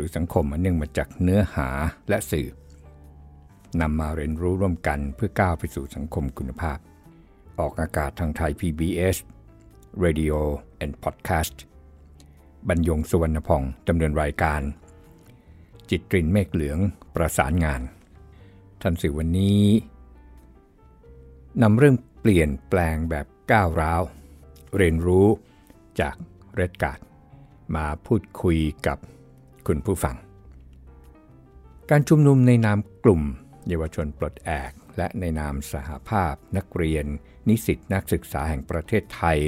รือสังคมอันเนื่องมาจากเนื้อหาและสื่อนำมาเรียนรู้ร่วมกันเพื่อก้าวไปสู่สังคมคุณภาพ ออกอากาศทางไทย PBS Radio and Podcast บรรยงสุวรรณพองดำเนินรายการ จิตรินเมฆเหลืองประสานงาน ท่านสื่อวันนี้นำเรื่องเปลี่ยนแปลงแบบก้าวร้าว เรียนรู้จากเรดการ์ดมาพูดคุยกับ คุณผู้ฟัง การชุมนุมในนามกลุ่ม เยาวชนปลดแอกและในนามสหภาพ นักเรียน นิสิตนักศึกษาแห่งประเทศไทย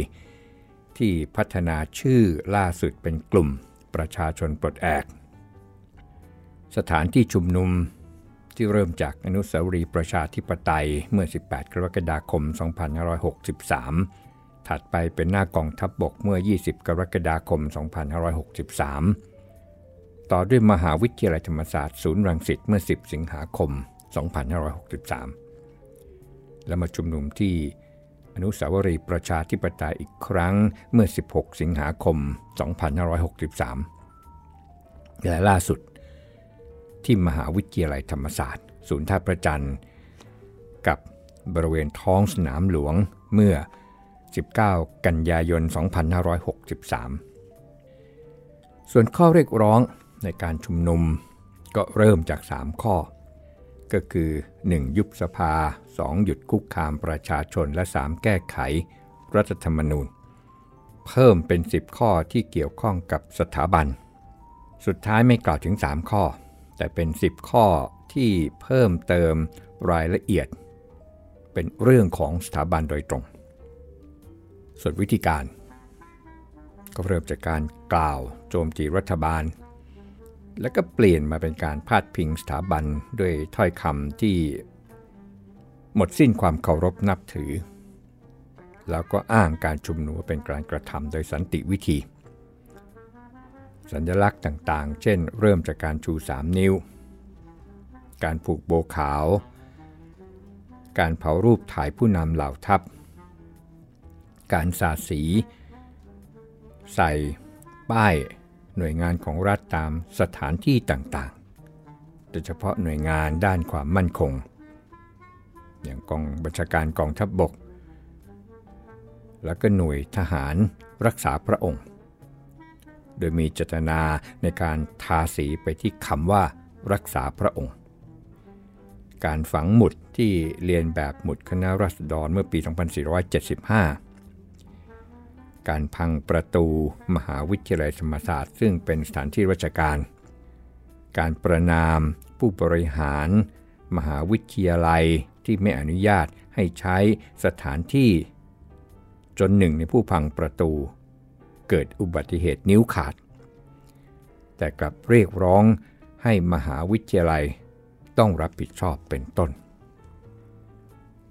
ที่พัฒนาชื่อล่าสุดเป็นกลุ่มประชาชนปลดแอกสถานที่ชุมนุมที่เริ่มจากอนุสาวรีย์ประชาธิปไตยเมื่อ 18 กรกฎาคม 2563 ถัดไปเป็นหน้ากองทัพบบกเมื่อ 20 กรกฎาคม 2563 ต่อด้วยมหาวิทยาลัยธรรมศาสตร์ศูนย์รังสิตเมื่อ 10 สิงหาคม 2563 และมาชุมนุมที่อนุสาวรีย์ประชาธิปไตยอีกครั้งเมื่อ 16 สิงหาคม 2563 และล่าสุด ที่มหาวิทยาลัยธรรมศาสตร์ ศูนย์ท่าประจันกับบริเวณท้องสนามหลวงเมื่อ 19 กันยายน 2563 ส่วนข้อเรียกร้อง ในการชุมนุมก็เริ่มจาก 3 ข้อ ก็คือ 1. ยุบสภา 2. หยุดคุกคามประชาชนและ 3. แก้ไข รัฐธรรมนูญ เพิ่มเป็น 10 ข้อที่เกี่ยวข้องกับสถาบัน สุดท้ายไม่กล่าวถึง 3 ข้อ แต่เป็น 10 ข้อที่เพิ่มเติมรายละเอียด เป็นเรื่องของสถาบันโดยตรง ส่วนวิธีการ ก็เริ่มจากการกล่าวโจมตีรัฐบาล แล้วก็เปลี่ยนมาเป็นการพาดพิงสถาบันด้วยถ้อยคำที่หมดสิ้นความเคารพนับถือ แล้วก็อ้างการชุมนุมเป็นการกระทำโดยสันติวิธี สัญลักษณ์ต่างๆ เช่น เริ่มจากการชู 3 นิ้ว การผูกโบขาว การเผารูปถ่ายผู้นำเหล่าทัพ การสาดสี ใส่ป้าย หน่วยงานของรัฐตามสถานที่ต่างๆ โดยเฉพาะหน่วยงานด้านความมั่นคง อย่างกองบัญชาการกองทัพบบก และก็หน่วยทหารรักษาพระองค์ โดยมีเจตนาในการทาสีไปที่คำว่ารักษาพระองค์ การฝังหมุดที่เรียนแบบหมุดคณะรัษฎรเมื่อปี 2475 การพังประตูมหาวิทยาลัยธรรมศาสตร์ ซึ่งเป็นสถานที่ราชการ การประนามผู้บริหาร มหาวิทยาลัยที่ไม่อนุญาตให้ใช้สถานที่ จนหนึ่งในผู้พังประตู เกิดอุบัติเหตุนิ้วขาด แต่กลับเรียกร้องให้มหาวิทยาลัยต้องรับผิดชอบเป็นต้น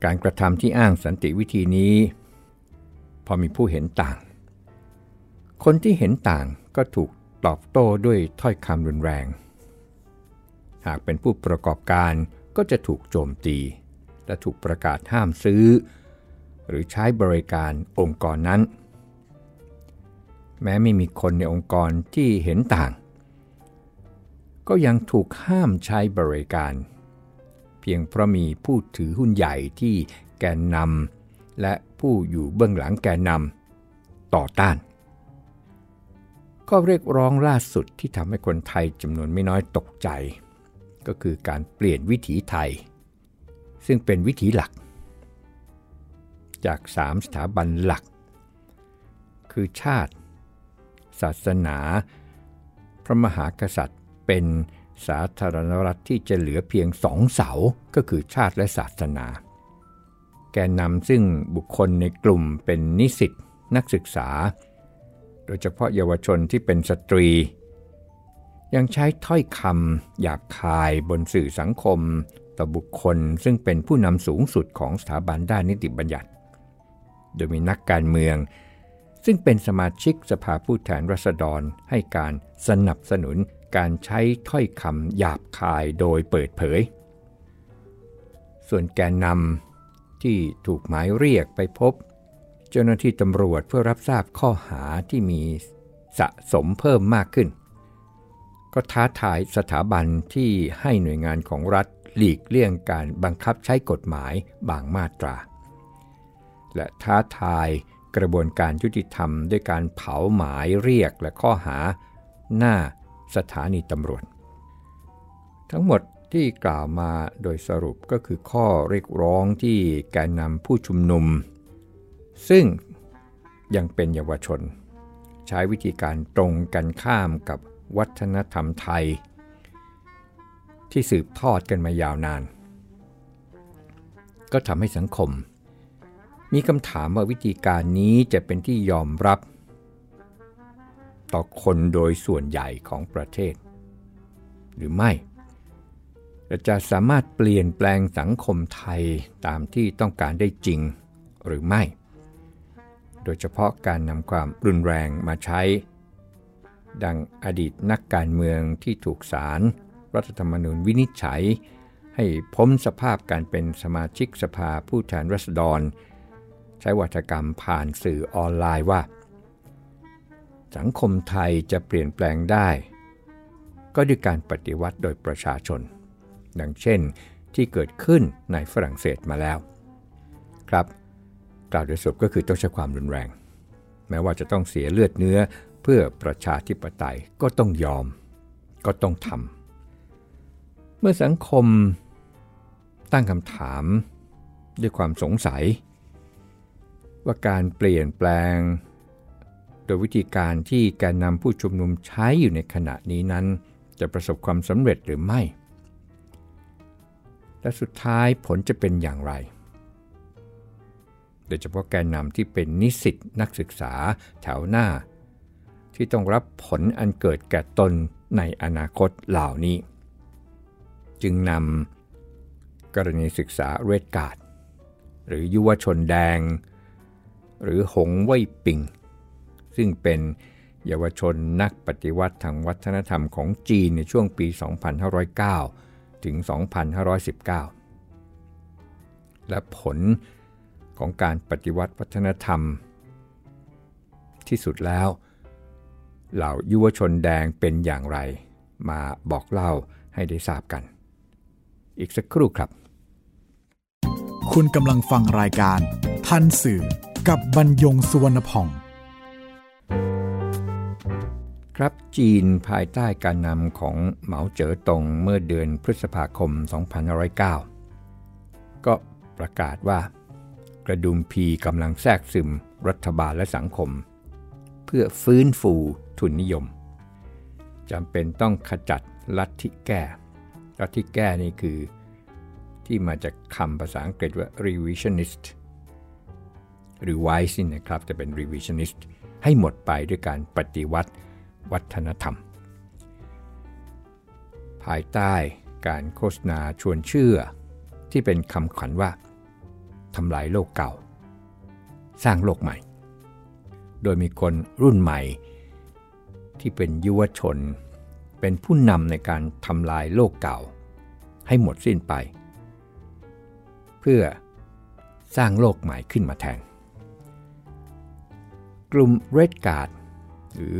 การกระทำที่อ้างสันติวิธีนี้ พอมีผู้เห็นต่าง คนที่เห็นต่างก็ถูกตอบโต้ด้วยถ้อยคำรุนแรง หากเป็นผู้ประกอบการก็จะถูกโจมตี และถูกประกาศห้ามซื้อ หรือใช้บริการองค์กรนั้น แม้ไม่มีคนในองค์กรที่เห็นต่าง ก็ยังถูกห้ามใช้บริการ เพียงเพราะมีผู้ถือหุ้นใหญ่ที่แกนนำ และผู้อยู่เบื้องหลังแกนนำต่อต้าน ก็เรียกร้องล่าสุดที่ทำให้คนไทยจำนวนไม่น้อยตกใจ ก็คือการเปลี่ยนวิถีไทย ซึ่งเป็นวิถีหลัก จากสามสถาบันหลัก คือชาติ ศาสนา พระมหากษัตริย์เป็นสาธารณรัฐที่จะเหลือเพียงสองเสา ก็คือชาติและศาสนา แกนนำซึ่งบุคคลในกลุ่มเป็นนิสิตนักศึกษา โดยเฉพาะเยาวชนที่เป็นสตรี ยังใช้ถ้อยคำหยาบคายบนสื่อสังคม ต่อบุคคลซึ่งเป็นผู้นำสูงสุดของสถาบันด้านนิติบัญญัติ โดยมีนักการเมือง ซึ่งเป็นสมาชิกสภาผู้แทนราษฎรให้การสนับสนุนการใช้ถ้อยคำหยาบคายโดยเปิดเผย ส่วนแกนนำ ที่ถูกหมายเรียกไปพบ เจ้าหน้าที่ตำรวจเพื่อรับทราบข้อหาที่มีสะสมเพิ่มมากขึ้น ก็ท้าทายสถาบันที่ให้หน่วยงานของรัฐหลีกเลี่ยงการบังคับใช้กฎหมายบางมาตรา และท้าทายกระบวนการยุติธรรมด้วยการเผาหมายเรียกและข้อหาหน้าสถานีตำรวจ ทั้งหมด ที่กล่าวมาโดยสรุปก็คือข้อเรียกร้องที่แกนนำผู้ชุมนุม ซึ่งยังเป็นเยาวชน ใช้วิธีการตรงกันข้ามกับวัฒนธรรมไทย ที่สืบทอดกันมายาวนาน ก็ทำให้สังคม มีคำถามว่าวิธีการนี้จะเป็นที่ยอมรับ ต่อคนโดยส่วนใหญ่ของประเทศ หรือไม่ จะสามารถเปลี่ยนแปลงสังคมไทยตามที่ต้องการได้จริงหรือไม่ โดยเฉพาะการนำความรุนแรงมาใช้ ดังอดีตนักการเมืองที่ถูกศาลรรัฐธรรมนูญวินิจฉัย ให้พ้นสภาพการเป็นสมาชิกสภาผู้แทนรัษฎร ใช้วัฒกรรมผ่านสื่อออนไลน์ว่า สังคมไทยจะเปลี่ยนแปลงได้ ก็ด้วยการปฏิวัติโดยประชาชน ดังเช่นที่เกิดขึ้นในฝรั่งเศสมาแล้ว ครับ กล่าวโดยสรุปก็คือต้องใช้ความรุนแรง แม้ว่าจะต้องเสียเลือดเนื้อเพื่อประชาธิปไตยก็ต้องยอม ก็ต้องทำเมื่อสังคมตั้งคำถามด้วยความสงสัย ว่าการเปลี่ยนแปลง โดยวิธีการที่แกนนำผู้ชุมนุมใช้อยู่ในขณะนี้นั้น จะประสบความสำเร็จหรือไม่ และสุดท้ายผลจะเป็นอย่างไรโดยเฉพาะแกนนำที่เป็นนิสิตนักศึกษาแถวหน้า ที่ต้องรับผลอันเกิดแก่ตนในอนาคตเหล่านี้ จึงนำกรณีศึกษาเรดการ์ดหรือยุวชนแดง หรือหงไว่ปิง ซึ่งเป็นเยาวชนนักปฏิวัติทางวัฒนธรรมของจีนในช่วงปี 2509 ถึง 2519 และผลของการปฏิวัติวัฒนธรรม ที่สุดแล้ว เหล่ายุวชนแดงเป็นอย่างไร มาบอกเล่าให้ได้ทราบกัน อีกสักครู่ครับ คุณกำลังฟังรายการทันสื่อกับบรรยงสุวรรณพ่อง รับจีนภายใต้การนำของเหมาเจ๋อตงเมื่อเดือนพฤษภาคม 2509 ก็ประกาศว่า กระดุมพีกำลังแทรกซึมรัฐบาลและสังคม เพื่อฟื้นฟูทุนนิยมจำเป็นต้องขจัดลัทธิแก้ลัทธิแก้นี่คือ ที่มาจากคำภาษาอังกฤษว่า revisionist หรือ wise นะครับจะเป็น revisionist ให้หมดไปด้วยการปฏิวัติ วัฒนธรรม ภายใต้การโฆษณาชวนเชื่อที่เป็นคำขวัญว่าทำลายโลกเก่า สร้างโลกใหม่ โดยมีคนรุ่นใหม่ ที่เป็นยุวชน เป็นผู้นำในการทำลายโลกเก่า ให้หมดสิ้นไป เพื่อสร้างโลกใหม่ขึ้นมาแทน กลุ่ม Red Guard หรือ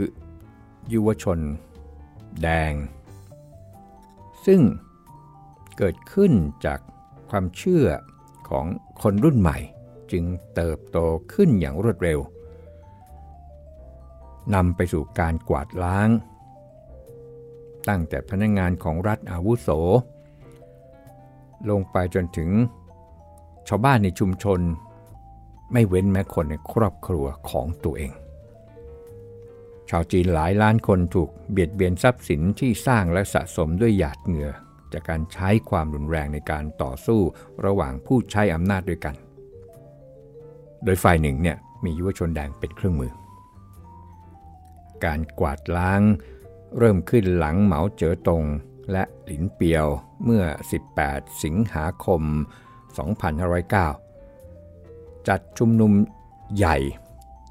ยุวชน แดง ซึ่งเกิดขึ้นจากความเชื่อของคนรุ่นใหม่จึงเติบโตขึ้นอย่างรวดเร็วนำไปสู่การกวาดล้าง ตั้งแต่พนักงงานของรัฐอาวุโส ลงไปจนถึงชาวบ้านในชุมชน ไม่เว้นแม้คนในครอบครัวของตัวเอง ชาวจีนหลายล้านคนถูกเบียดเบียนทรัพย์สินที่สร้างและสะสมด้วยหยาดเหงื่อ จากการใช้ความรุนแรงในการต่อสู้ระหว่างผู้ใช้อำนาจด้วยกัน โดยฝ่ายหนึ่งเนี่ยมียุวชนแดงเป็นเครื่องมือ การกวาดล้างเริ่มขึ้นหลังเหมาเจ๋อตงและหลินเปียวเมื่อ 18 สิงหาคม 2509 จัดชุมนุมใหญ่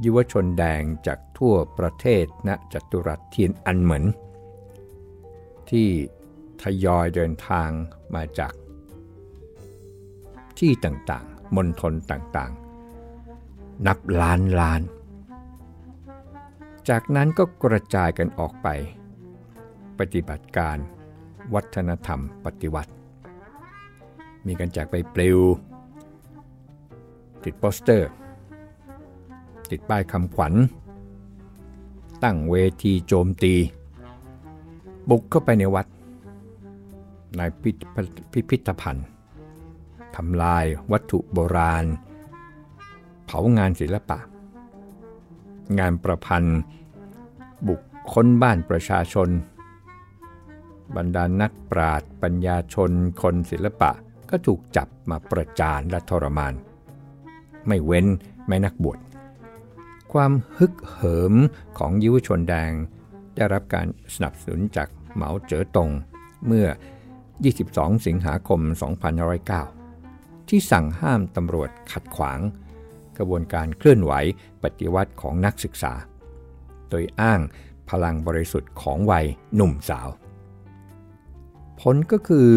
ยุวชนแดงจาก ทั่วประเทศณจัตุรัสเทียนอันเหมือน ที่ทยอยเดินทางมาจากที่ต่างๆ มณฑลต่างๆ นับล้านล้าน จากนั้นก็กระจายกันออกไป ปฏิบัติการวัฒนธรรมปฏิวัติ มีกันจากไปปลิว ติดโปสเตอร์ ติดป้ายคำขวัญ ตั้งเวทีโจมตี บุกเข้าไปในวัด ในพิพิธภัณฑ์ทำลายวัตถุโบราณ เผางานศิลปะ งานประพันธ์ บุกค้นบ้านประชาชน บรรดานักปราชญ์ปัญญาชนคนศิลปะก็ถูกจับมาประจานและทรมาน ไม่เว้นแม่นักบวช ความฮึกเหิมของยุวชนแดง ได้รับการสนับสนุนจากเหมาเจ๋อตง เมื่อ 22 สิงหาคม 2509 ที่สั่งห้ามตำรวจขัดขวาง กระบวนการเคลื่อนไหวปฏิวัติของนักศึกษา โดยอ้างพลังบริสุทธิ์ของวัยหนุ่มสาว ผลก็คือ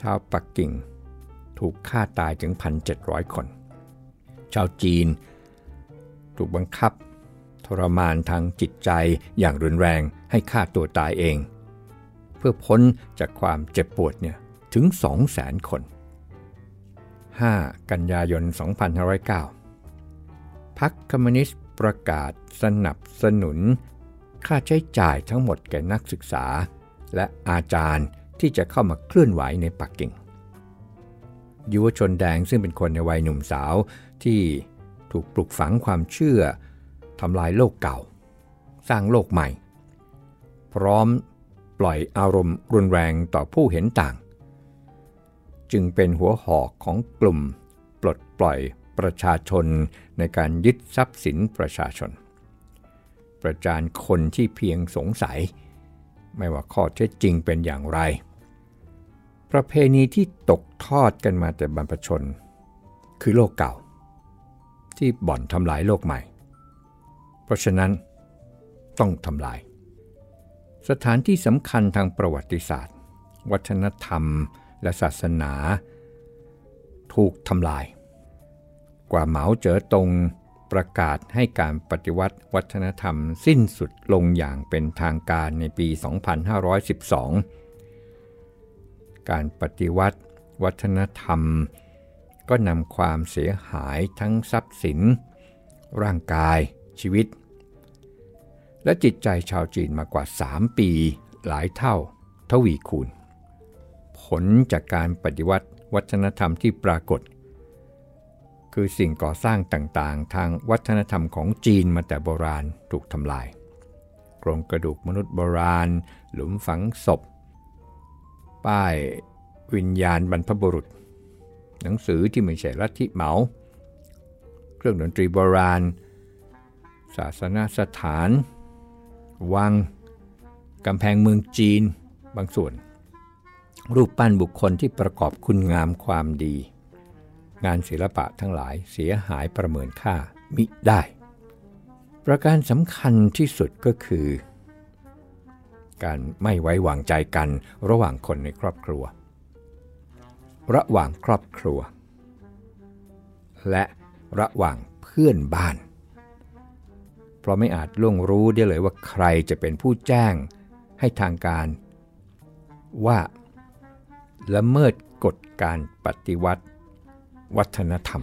ชาวปักกิ่ง ถูกฆ่าตายถึง 1,700 คน ชาวจีน ถูกบังคับ ทรมานทางจิตใจอย่างรุนแรงให้ฆ่าตัวตายเอง เพื่อพ้นจากความเจ็บปวดเนี่ยถึง 200,000 คน 5 กันยายน 2509พรรคคอมมิวนิสต์ประกาศสนับสนุน ค่าใช้จ่ายทั้งหมดแก่นักศึกษา และอาจารย์ที่จะเข้ามาเคลื่อนไหวในปักกิ่งยุวชนแดงซึ่งเป็นคนในวัยหนุ่มสาวที่ ถูกปลุกฝังความเชื่อทำลายโลกเก่า สร้างโลกใหม่ พร้อมปล่อยอารมณ์รุนแรงต่อผู้เห็นต่าง จึงเป็นหัวหอกของกลุ่ม ปลดปล่อยประชาชนในการยึดทรัพย์สินประชาชน ประจานคนที่เพียงสงสัย ไม่ว่าข้อเท็จจริงเป็นอย่างไร ประเพณีที่ตกทอดกันมาแต่บรรพชน คือโลกเก่า ที่บ่อนทำลายโลกใหม่ เพราะฉะนั้นต้องทำลาย สถานที่สำคัญทางประวัติศาสตร์ วัฒนธรรมและศาสนา ถูกทำลาย กว่าเหมาเจ๋อตงประกาศให้การปฏิวัติวัฒนธรรมสิ้นสุดลงอย่างเป็นทางการในปี 2512 การปฏิวัติวัฒนธรรม ก็นำความเสียหายทั้งทรัพย์สิน ร่างกาย ชีวิต และจิตใจชาวจีนมากว่า 3 ปีหลายเท่าทวีคูณ ผลจากการปฏิวัติวัฒนธรรมที่ปรากฏ คือสิ่งก่อสร้างต่างๆ ทางวัฒนธรรมของจีนมาแต่โบราณถูกทำลายโครงกระดูกมนุษย์โบราณ หลุมฝังศพ ป้ายวิญญาณบรรพบุรุษ หนังสือที่ไม่ใช่ลัทธิเหมา เครื่องดนตรีโบราณ ศาสนาสถาน วัง กำแพงเมืองจีนบางส่วน รูปปั้นบุคคลที่ประกอบคุณงามความดี งานศิลปะทั้งหลายเสียหายประเมินค่ามิได้ ประการสำคัญที่สุดก็คือ การไม่ไว้วางใจกันระหว่างคนในครอบครัว ระหว่างครอบครัว และระหว่างเพื่อนบ้าน เพราะไม่อาจล่วงรู้ได้เลยว่าใครจะเป็นผู้แจ้งให้ทางการ ว่าละเมิดกฎการปฏิวัติ วัฒนธรรม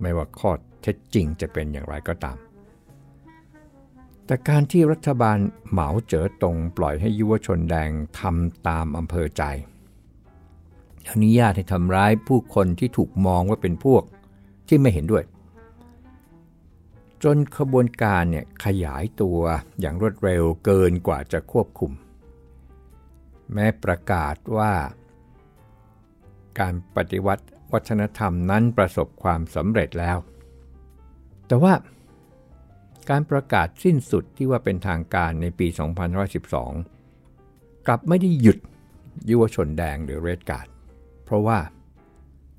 ไม่ว่าข้อเท็จจริงจะเป็นอย่างไรก็ตาม แต่การที่รัฐบาลเหมาเจ๋อตรงปล่อยให้ยุวชนแดงทำตามอำเภอใจ อนุญาตให้ทำร้ายผู้คนที่ถูกมองว่าเป็นพวกที่ไม่เห็นด้วย จนขบวนการเนี่ยขยายตัวอย่างรวดเร็วเกินกว่าจะควบคุม แม้ประกาศว่า การปฏิวัติวัฒนธรรมนั้นประสบความสำเร็จแล้ว แต่ว่าการประกาศสิ้นสุดที่ว่าเป็นทางการในปี 2012 กลับไม่ได้หยุดยุวชนแดงหรือเรดการ์ด เพราะว่า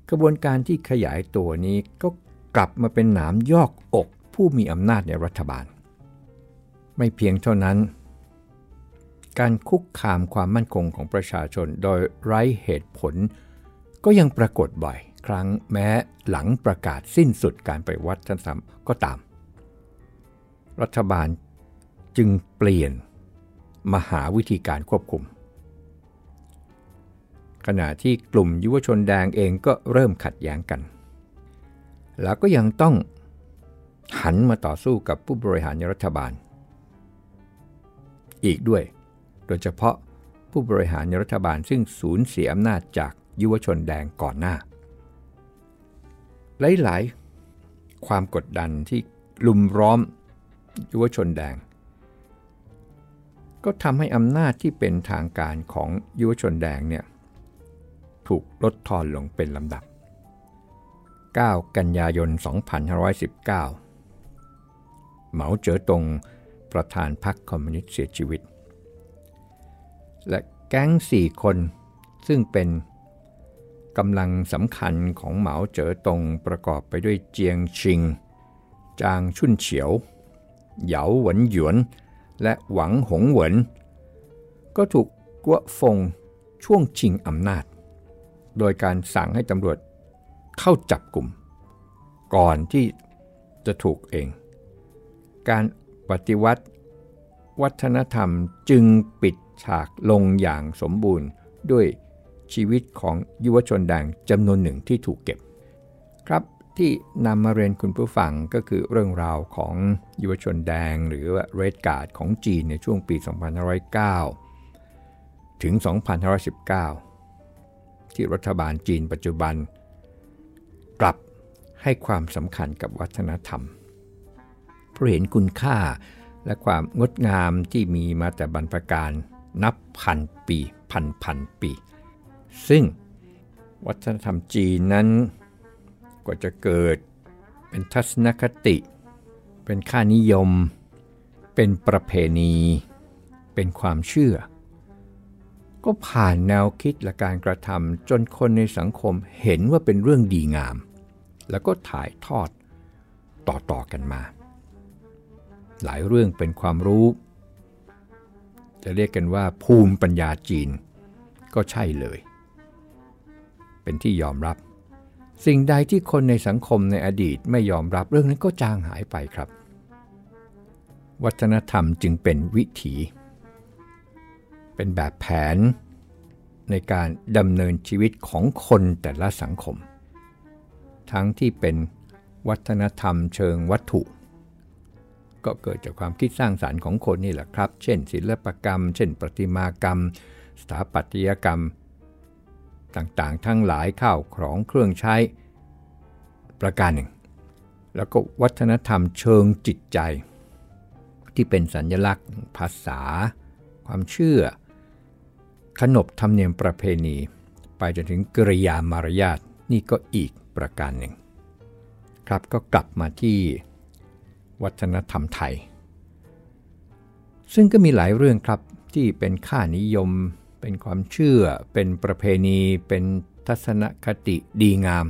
กระบวนการที่ขยายตัวนี้ก็กลับมาเป็นหนามยอกอกผู้มีอำนาจในรัฐบาล ไม่เพียงเท่านั้น การคุกคามความมั่นคงของประชาชนโดยไร้เหตุผล ก็ยังปรากฏบ่อยครั้งแม้หลังประกาศสิ้นสุดการไปวัฒนธรรมก็ตาม รัฐบาลจึงเปลี่ยนมาหาวิธีการควบคุม ขณะที่กลุ่มยุวชนแดงเองก็เริ่มขัดแย้งกัน แล้วก็ยังต้องหันมาต่อสู้กับผู้บริหารรัฐบาล อีกด้วย โดยเฉพาะผู้บริหารรัฐบาลซึ่งสูญเสียอำนาจจากยุวชนแดงก่อนหน้า หลายๆ ความกดดันที่ลุมร้อมยุวชนแดง ก็ทำให้อำนาจที่เป็นทางการของยุวชนแดงเนี่ย ถูกลดทอนลงเป็นลำดับ 9 กันยายน 2519 เหมาเจ๋อตงประธานพรรคคอมมิวนิสต์เสียชีวิต และแก๊งสี่คนซึ่งเป็นกำลังสำคัญของเหมาเจ๋อตงประกอบไปด้วยเจียงชิง จางชุนเฉียว เหยาหวนหยวน และหวังหงเหวินก็ถูกกัวฟงช่วงชิงอำนาจ โดยการสั่งให้ตำรวจเข้าจับกลุ่ม ก่อนที่จะถูกเอง การปฏิวัติ วัฒนธรรมจึงปิดฉากลงอย่างสมบูรณ์ด้วยชีวิตของยุวชนแดงจำนวนหนึ่งที่ถูกเก็บ ครับที่นำมาเรียนคุณผู้ฟังก็คือเรื่องราวของยุวชนแดงหรือว่าเรดการ์ดของจีนในช่วงปี 2509 ถึง 2519 ที่รัฐบาลจีนปัจจุบัน กลับให้ความสำคัญกับวัฒนธรรม เพราะเห็นคุณค่าและความงดงามที่มีมาแต่บรรพการนับพันปีพันพันปี ซึ่งวัฒนธรรมจีนนั้นก็จะเกิดเป็นทัศนคติ เป็นค่านิยม เป็นประเพณี เป็นความเชื่อ ก็ผ่านแนวคิดและการกระทำจนคนในสังคมเห็นว่าเป็นเรื่องดีงาม แล้วก็ถ่ายทอดต่อๆกันมา หลายเรื่องเป็นความรู้ จะเรียกกันว่าภูมิปัญญาจีน ก็ใช่เลย เป็นที่ยอมรับ สิ่งใดที่คนในสังคมในอดีตไม่ยอมรับเรื่องนั้นก็จางหายไปครับ วัฒนธรรมจึงเป็นวิถี เป็นแบบแผนในการดำเนินชีวิตของคนแต่ละสังคม ทั้งที่เป็นวัฒนธรรมเชิงวัตถุ ก็เกิดจากความคิดสร้างสารรค์ของคนนี่แหละครับ เช่น ศิลปกรรม เช่น ประติมากรรม สถาปัตยกรรม ต่างๆ ทั้งหลายข้าวของเครื่องใช้ประการหนึ่ง แล้วก็วัฒนธรรมเชิงจิตใจ ที่เป็นสัญลักษณ์ ภาษา ความเชื่อ ขนบธรรมเนียมประเพณี ไปจนถึงกริยามารยาทนี่ก็อีกประการหนึ่ง ครับก็กลับมาที่วัฒนธรรมไทย ซึ่งก็มีหลายเรื่องครับที่เป็นค่านิยม เป็นความเชื่อ เป็นประเพณี เป็นทัศนคติดีงาม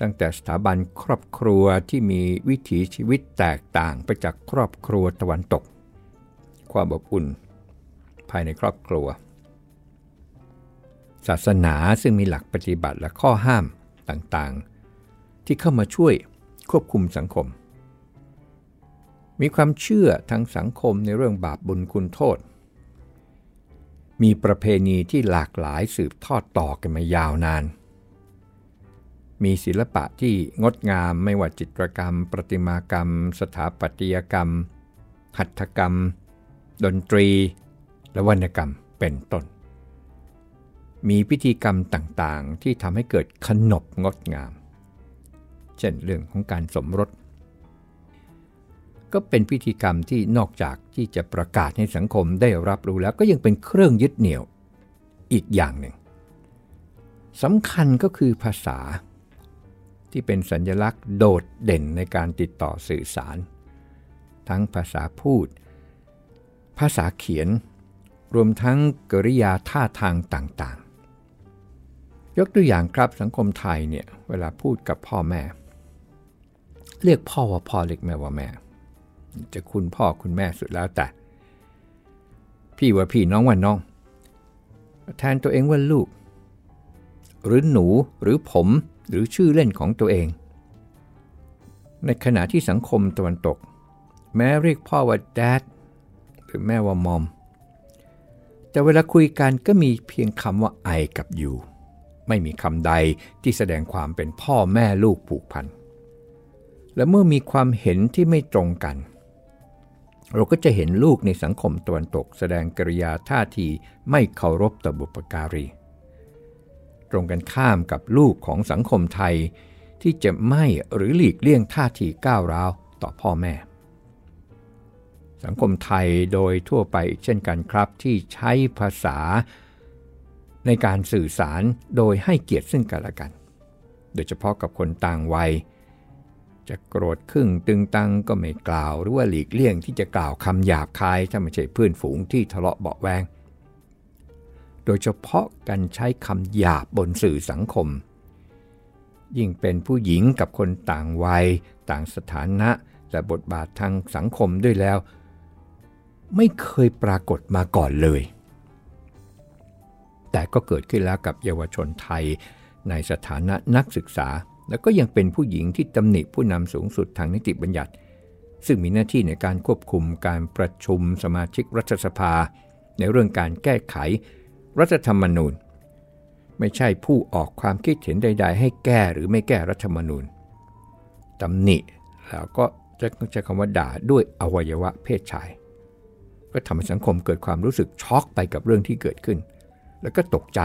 ตั้งแต่สถาบันครอบครัวที่มีวิถีชีวิตแตกต่างไปจากครอบครัวตะวันตก ความอบอุ่นายในครอบครัว ศาสนาซึ่งมีหลักปฏิบัติและข้อห้ามต่างๆ ที่เข้ามาช่วยควบคุมสังคม มีความเชื่อทางสังคมในเรื่องบาปบุญคุณโทษ มีประเพณีที่หลากหลายสืบทอดต่อกันมายาวนาน มีศิลปะที่งดงามไม่ว่าจิตรกรรม ประติมากรรม สถาปัตยกรรม หัตถกรรม ดนตรี และวรรณกรรมเป็นต้น มีพิธีกรรมต่างๆ ที่ทำให้เกิดขนบงดงาม เช่นเรื่องของการสมรส ก็เป็นพิธีกรรมที่นอกจากที่จะประกาศให้สังคมได้รับรู้แล้วก็ยังเป็นเครื่องยึดเหนี่ยวอีกอย่างหนึ่งสำคัญก็คือภาษาที่เป็นสัญลักษณ์โดดเด่นในการติดต่อสื่อสาร ทั้งภาษาพูด ภาษาเขียน รวมทั้งกริยาท่าทางต่างๆ ยกตัวอย่างครับสังคมไทยเนี่ยเวลาพูดกับพ่อแม่ เรียกพ่อว่าพ่อเรียกแม่ว่าแม่ จะคุณพ่อคุณแม่สุดแล้วแต่ พี่ว่าพี่น้องว่าน้อง แทนตัวเองว่าลูก หรือหนูหรือผมหรือชื่อเล่นของตัวเอง ในขณะที่สังคมตะวันตก แม้เรียกพ่อว่า dad หรือแม่ว่า mom แต่เวลาคุยกันก็มีเพียงคำว่า I กับ you ไม่มีคำใดที่แสดงความเป็นพ่อแม่ลูกผูกพัน และเมื่อมีความเห็นที่ไม่ตรงกัน เราก็จะเห็นลูกในสังคมตะวันตกแสดงกริยาท่าทีไม่เคารพต่อบุปการี ตรงกันข้ามกับลูกของสังคมไทยที่จะไม่หรือหลีกเลี่ยงท่าทีก้าวร้าวต่อพ่อแม่ สังคมไทยโดยทั่วไปเช่นกันครับ ที่ใช้ภาษาในการสื่อสารโดยให้เกียรติซึ่งกันและกัน โดยเฉพาะกับคนต่างวัย จะโกรธครึ่งตึงตังก็ไม่กล่าว หรือว่าหลีกเลี่ยงที่จะกล่าวคำหยาบคายถ้าไม่ใช่เพื่อนฝูงที่ทะเลาะเบาแวงโดยเฉพาะการใช้คำหยาบบนสื่อสังคม ยิ่งเป็นผู้หญิงกับคนต่างวัย ต่างสถานะและบทบาททางสังคมด้วยแล้ว ไม่เคยปรากฏมาก่อนเลย แต่ก็เกิดขึ้นแล้วกับเยาวชนไทยในสถานะนักศึกษา แล้วก็ยังเป็นผู้หญิงที่ตำหนิผู้นำสูงสุดทางนิติบัญญัติ ซึ่งมีหน้าที่ในการควบคุมการประชุมสมาชิกรัฐสภา ในเรื่องการแก้ไขรัฐธรรมนูญ ไม่ใช่ผู้ออกความคิดเห็นใด ๆ ให้แก้หรือไม่แก้รัฐธรรมนูญตำหนิแล้วก็จะใช้คำว่าด่าด้วยอวัยวะเพศชาย ก็ทำให้สังคมเกิดความรู้สึกช็อกไปกับเรื่องที่เกิดขึ้น แล้วก็ตกใจ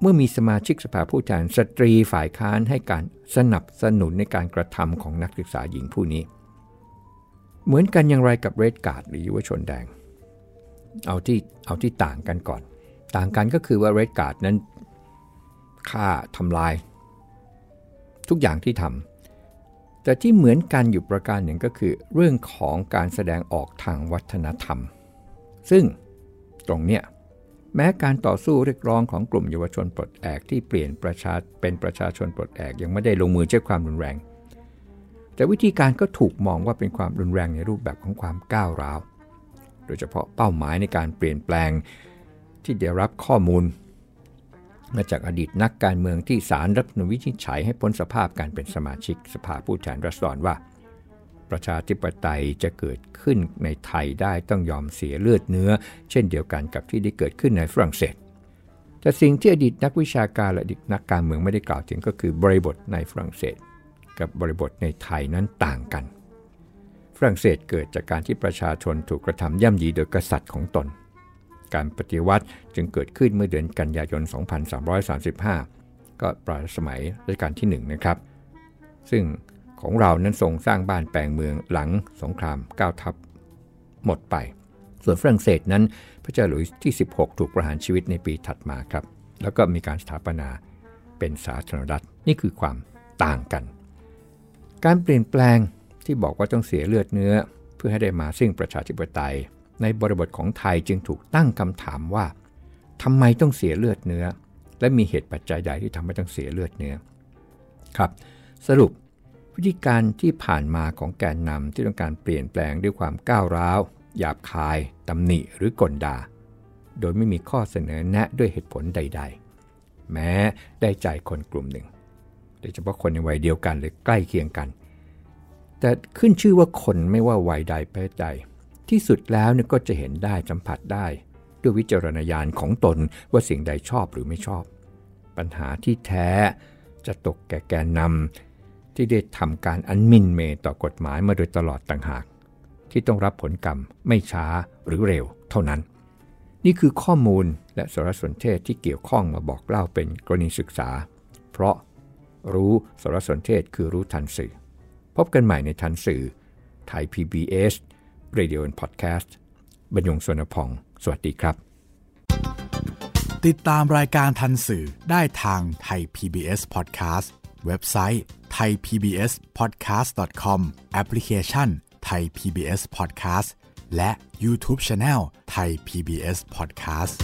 เมื่อมีสมาชิกสภาผู้แทนสตรีฝ่ายค้านให้การสนับสนุนในการกระทำของนักศึกษาหญิงผู้นี้ เหมือนกันอย่างไรกับเรดการ์ดหรือยุวชนแดง เอาที่เอาที่ต่างกันก่อน ต่างกันก็คือว่าเรดการ์ดนั้นฆ่าทำลาย ทุกอย่างที่ทำ แต่ที่เหมือนกันอยู่ประการหนึ่งก็คือ เรื่องของการแสดงออกทางวัฒนธรรม ซึ่งตรงเนี้ยแม้การต่อสู้เรียกร้องของกลุ่มเยาวชนปลดแอกที่เปลี่ยนประชาเป็นประชาชนปลดแอกยังไม่ได้ลงมือใช้ความรุนแรง แต่วิธีการก็ถูกมองว่าเป็นความรุนแรงในรูปแบบของความก้าวร้าว โดยเฉพาะเป้าหมายในการเปลี่ยนแปลงที่ได้รับข้อมูล มาจากอดีตนักการเมืองที่สารรัฐนูญวินิจฉัยให้พ้นสภาพการเป็นสมาชิกสภาผู้แทนราษฎรว่า ประชาธิปไตยจะเกิดขึ้นในไทยได้ต้องยอมเสียเลือดเนื้อ เช่นเดียวกันกับที่ได้เกิดขึ้นในฝรั่งเศส แต่สิ่งที่อดีตนักวิชาการและอดีตนักการเมืองไม่ได้กล่าวถึงก็คือบริบทในฝรั่งเศส กับบริบทในไทยนั้นต่างกัน ฝรั่งเศสเกิดจากการที่ประชาชนถูกกระทำย่ำยีโดยกษัตริย์ของตน การปฏิวัติจึงเกิดขึ้นเมื่อเดือนกันยายน 2335 ก็ปลายสมัยรัชกาลที่1นะครับ ซึ่งของเรานั้นทรงสร้างบ้านแปลงเมืองหลังสงครามก้าวทัพหมดไป ส่วนฝรั่งเศสนั้นพระเจ้าหลุยส์ที่ 16 ถูกประหารชีวิตในปีถัดมาครับ แล้วก็มีการสถาปนาเป็นสาธารณรัฐนี่คือความต่างกัน การเปลี่ยนแปลงที่บอกว่าต้องเสียเลือดเนื้อ เพื่อให้ได้มาซึ่งประชาธิปไตย ในบริบทของไทยจึงถูกตั้งคำถามว่าทำไมต้องเสียเลือดเนื้อ และมีเหตุปัจจัยใดที่ทำให้ต้องเสียเลือดเนื้อครับ สรุปวิธีการที่ผ่านมาของแกนนำที่ต้องการเปลี่ยนแปลงด้วยความก้าวร้าว หยาบคายตำหนิหรือกลดา โดยไม่มีข้อเสนอแนะด้วยเหตุผลใด ๆ แม้ได้ใจคนกลุ่มหนึ่งโดยเฉพาะคนในวัยเดียวกันหรือใกล้เคียงกัน แต่ขึ้นชื่อว่าคนไม่ว่าวัยใดเพศใด ที่สุดแล้วเนี่ยก็จะเห็นได้สัมผัสได้ ด้วยวิจารณญาณของตนว่าสิ่งใดชอบหรือไม่ชอบ ปัญหาที่แท้จะตกแก่แกนนำที่ได้ทำการอันมินเมต่อกฎหมายมาโดยตลอดต่างหาก ที่ต้องรับผลกรรมไม่ช้าหรือเร็วเท่านั้น นี่คือข้อมูลและสารสนเทศที่เกี่ยวข้องมาบอกเล่าเป็นกรณีศึกษา เพราะรู้สารสนเทศคือรู้ทันสื่อ พบกันใหม่ในทันสื่อไทย PBS Radio and Podcast บรรยงสวนพอง สวัสดีครับ ติดตามรายการทันสื่อได้ทางไทย PBS Podcast เว็บไซต์ thaipbspodcast.com แอปพลิเคชัน Thai PBS Podcast และ YouTube Channel Thai PBS Podcast